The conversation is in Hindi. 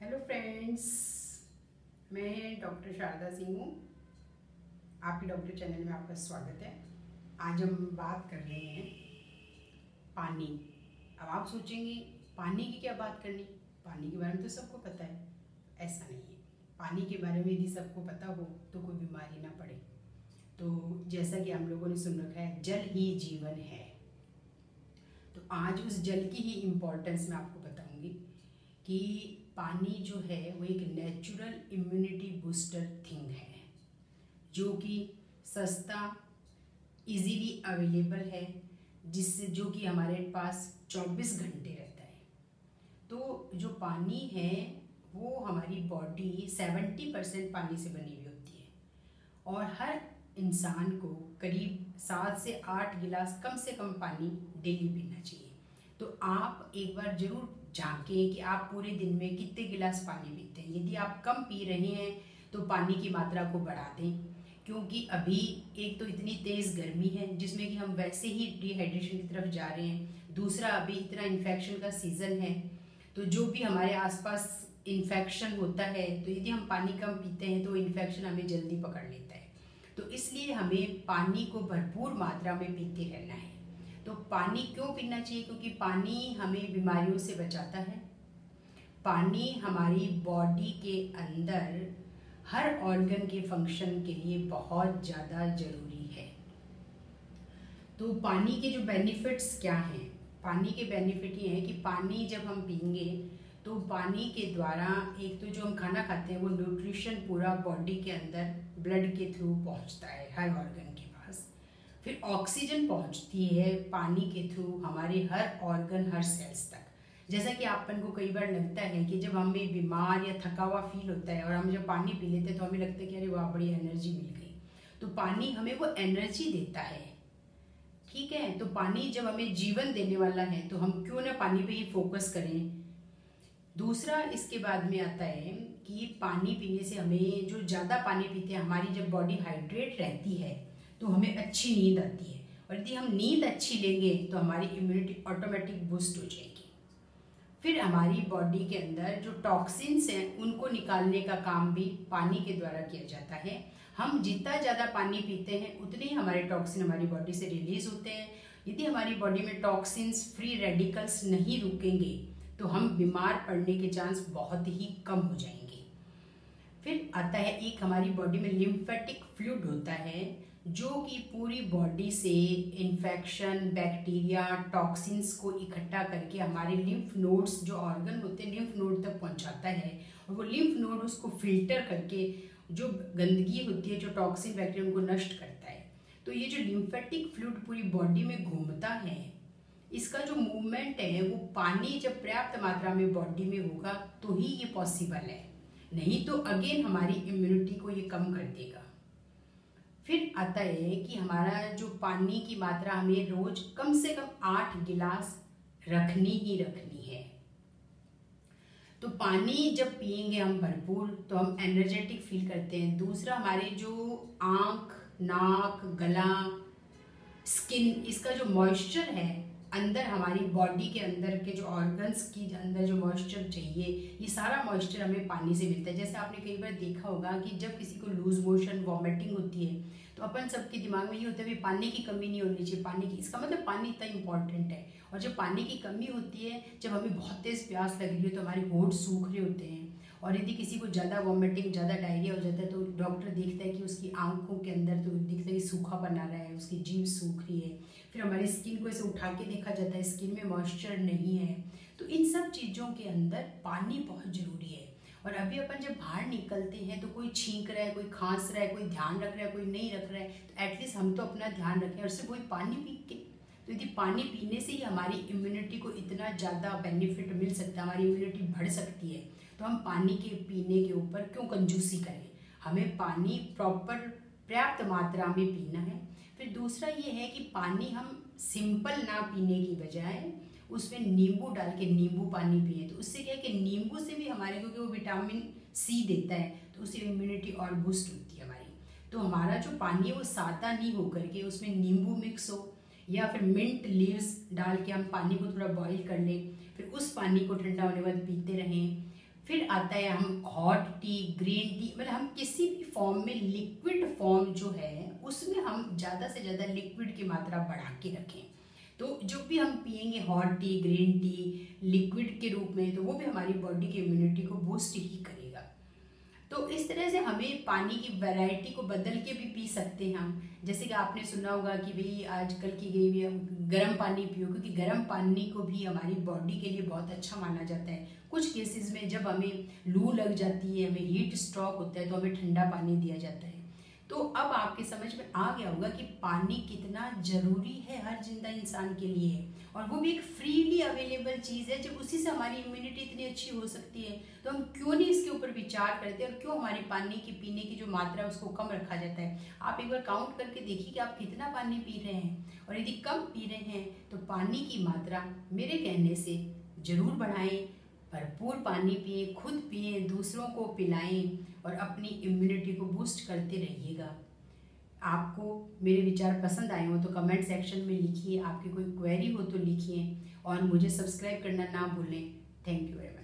हेलो फ्रेंड्स मैं डॉक्टर शारदा सिंह हूँ। आपके डॉक्टर चैनल में आपका स्वागत है। आज हम बात कर रहे हैं पानी। अब आप सोचेंगे, पानी की क्या बात करनी? पानी के बारे में तो सबको पता है। ऐसा नहीं है। पानी के बारे में यदि सबको पता हो तो कोई बीमारी ना पड़े। तो जैसा कि हम लोगों ने सुन रखा है, जल ही जीवन है। तो आज उस जल की ही इम्पोर्टेंस मैं आपको बताऊँगी कि पानी जो है, वो एक नेचुरल इम्यूनिटी बूस्टर थिंग है, जो कि सस्ता इजीली अवेलेबल है, जिससे जो कि हमारे पास 24 घंटे रहता है। तो जो पानी है, वो हमारी बॉडी 70 परसेंट पानी से बनी हुई होती है और हर इंसान को करीब सात से आठ गिलास कम से कम पानी डेली पीना चाहिए। तो आप एक बार ज़रूर झांकें कि आप पूरे दिन में कितने गिलास पानी पीते हैं? यदि आप कम पी रहे हैं तो पानी की मात्रा को बढ़ा दें। क्योंकि अभी एक तो इतनी तेज़ गर्मी है, जिसमें कि हम वैसे ही डिहाइड्रेशन की तरफ़ जा रहे हैं। दूसरा, अभी इतना इन्फेक्शन का सीज़न है तो जो भी हमारे आसपास इन्फेक्शन होता है तो यदि हम पानी कम पीते हैं तो इन्फेक्शन हमें जल्दी पकड़ लेता है। तो इसलिए हमें पानी को भरपूर मात्रा में पीते रहना है। तो पानी क्यों पीना चाहिए? क्योंकि पानी हमें बीमारियों से बचाता है। पानी हमारी बॉडी के अंदर हर ऑर्गन के फ़ंक्शन के लिए बहुत ज़्यादा ज़रूरी है। तो पानी के जो बेनिफिट्स क्या हैं? पानी के बेनिफिट ये हैं कि पानी जब हम पियेंगे तो पानी के द्वारा एक तो जो हम खाना खाते हैं, वो न्यूट्रिशन पूरा बॉडी के अंदर ब्लड के थ्रू पहुँचता है, हर ऑर्गन के फिर ऑक्सीजन पहुँचती है पानी के थ्रू हमारे हर ऑर्गन हर सेल्स तक। जैसा कि आपन को कई बार लगता है कि जब हमें बीमार या थका हुआ फील होता है और हम जब पानी पी लेते हैं तो हमें लगता है कि अरे वाह, बड़ी एनर्जी मिल गई। तो पानी हमें वो एनर्जी देता है। ठीक है? तो पानी जब हमें जीवन देने वाला है तो हम क्यों ना पानी पे ही फोकस करें? दूसरा इसके बाद में आता है कि पानी पीने से हमें जो ज़्यादा पानी पीते हैं, हमारी जब बॉडी हाइड्रेट रहती है तो हमें अच्छी नींद आती है। और यदि हम नींद अच्छी लेंगे तो हमारी इम्यूनिटी ऑटोमेटिक बूस्ट हो जाएगी। फिर हमारी बॉडी के अंदर जो टॉक्सिन्स हैं, उनको निकालने का काम भी पानी के द्वारा किया जाता है। हम जितना ज़्यादा पानी पीते हैं, उतने ही हमारे टॉक्सिन हमारी बॉडी से रिलीज़ होते हैं। यदि हमारी बॉडी में टॉक्सिन्स फ्री रेडिकल्स नहीं रुकेंगे तो हम बीमार पड़ने के चांस बहुत ही कम हो जाएँगे। फिर आता है, एक हमारी बॉडी में लिम्फेटिक फ्लूड होता है जो कि पूरी बॉडी से इन्फेक्शन बैक्टीरिया टॉक्सिन्स को इकट्ठा करके हमारे लिम्फ नोड्स जो ऑर्गन होते हैं लिम्फ नोड तक पहुंचाता है। और वो लिम्फ नोड उसको फ़िल्टर करके जो गंदगी होती है, जो टॉक्सिन बैक्टीरिया उनको नष्ट करता है। तो ये जो लिम्फेटिक फ्लूड पूरी बॉडी में घूमता है, इसका जो मूवमेंट है, वो पानी जब पर्याप्त मात्रा में बॉडी में होगा तो ही ये पॉसिबल है। नहीं तो अगेन हमारी इम्यूनिटी को ये कम कर देगा। फिर आता है कि हमारा जो पानी की मात्रा हमें रोज कम से कम आठ गिलास रखनी ही रखनी है। तो पानी जब पियेंगे हम भरपूर तो हम एनर्जेटिक फील करते हैं। दूसरा हमारे जो आँख, नाक, गला स्किन इसका जो मॉइस्चर है अंदर, हमारी बॉडी के अंदर के जो ऑर्गन्स की अंदर जो मॉइस्चर चाहिए, ये सारा मॉइस्चर हमें पानी से मिलता है। जैसे आपने कई बार देखा होगा कि जब किसी को लूज मोशन वॉमिटिंग होती है तो अपन सबके दिमाग में ये होता है कि पानी की कमी नहीं होनी चाहिए, पानी की इसका मतलब पानी इतना इंपॉर्टेंट है। और जब पानी की कमी होती है, जब हमें बहुत तेज़ प्यास लग रही है तो हमारे होठ सूख रहे होते हैं। और यदि किसी को ज़्यादा वॉमिटिंग ज़्यादा डायरिया हो जाता है तो डॉक्टर देखता है कि उसकी आँखों के अंदर तो दिखता है कि सूखा बना रहा है, उसकी जीव सूख रही है। फिर हमारी स्किन को ऐसे उठा के देखा जाता है स्किन में मॉइस्चर नहीं है। तो इन सब चीज़ों के अंदर पानी बहुत ज़रूरी है। और अभी अपन जब बाहर निकलते हैं तो कोई छींक रहा है, कोई खांस रहा है, कोई ध्यान रख रहा है, कोई नहीं रख रहा है तो एटलीस्ट हम तो अपना ध्यान रखें और सिर्फ़ वही पानी पी के तो यदि पानी पीने से ही हमारी इम्यूनिटी को इतना ज़्यादा बेनिफिट मिल सकता है, हमारी इम्यूनिटी बढ़ सकती है। तो हम पानी के पीने के ऊपर क्यों कंजूसी करें? हमें पानी प्रॉपर पर्याप्त मात्रा में पीना है। फिर दूसरा ये है कि पानी हम सिंपल ना पीने की बजाय उसमें नींबू डाल के नींबू पानी पिए। तो उससे क्या है कि नींबू से भी हमारे, क्योंकि वो विटामिन सी देता है तो उससे इम्यूनिटी और बूस्ट होती है हमारी। तो हमारा जो पानी है वो सादा नहीं होकर के उसमें नींबू मिक्स हो। या फिर मिंट लीव्स डाल के हम पानी को थोड़ा बॉईल कर लें, फिर उस पानी को ठंडा होने के बाद पीते रहें। फिर आता है हम हॉट टी ग्रीन टी मतलब हम किसी भी फॉर्म में लिक्विड फॉर्म जो है, उसमें हम ज़्यादा से ज़्यादा लिक्विड की मात्रा बढ़ा के रखें। तो जो भी हम पियेंगे hot tea green tea liquid के रूप में तो वो भी हमारी बॉडी की इम्यूनिटी को बूस्ट ही करेगा। तो इस तरह से हमें पानी की वैरायटी को बदल के भी पी सकते हैं हम। जैसे कि आपने सुना होगा कि भाई आजकल की गई हुई गर्म पानी पियो, क्योंकि गर्म पानी को भी हमारी बॉडी के लिए बहुत अच्छा माना जाता है। कुछ केसेस में जब हमें लू लग जाती है, हमें हीट स्ट्रोक होता है तो हमें ठंडा पानी दिया जाता है। तो अब आपके समझ में आ गया होगा कि पानी कितना ज़रूरी है हर ज़िंदा इंसान के लिए। और वो भी एक फ्रीली अवेलेबल चीज़ है, जब उसी से हमारी इम्यूनिटी इतनी अच्छी हो सकती है तो हम क्यों नहीं इसके ऊपर विचार करते और क्यों हमारे पानी की, पीने की जो मात्रा है, उसको कम रखा जाता है? आप एक बार काउंट करके देखिए कि आप कितना पानी पी रहे हैं और यदि कम पी रहे हैं तो पानी की मात्रा मेरे कहने से ज़रूर बढ़ाएँ, भरपूर पानी पिए, खुद पिए, दूसरों को पिलाएँ और अपनी इम्यूनिटी को बूस्ट करते रहिएगा। आपको मेरे विचार पसंद आए हों तो कमेंट सेक्शन में लिखिए, आपकी कोई क्वेरी हो तो लिखिए और मुझे सब्सक्राइब करना ना भूलें। Thank you very much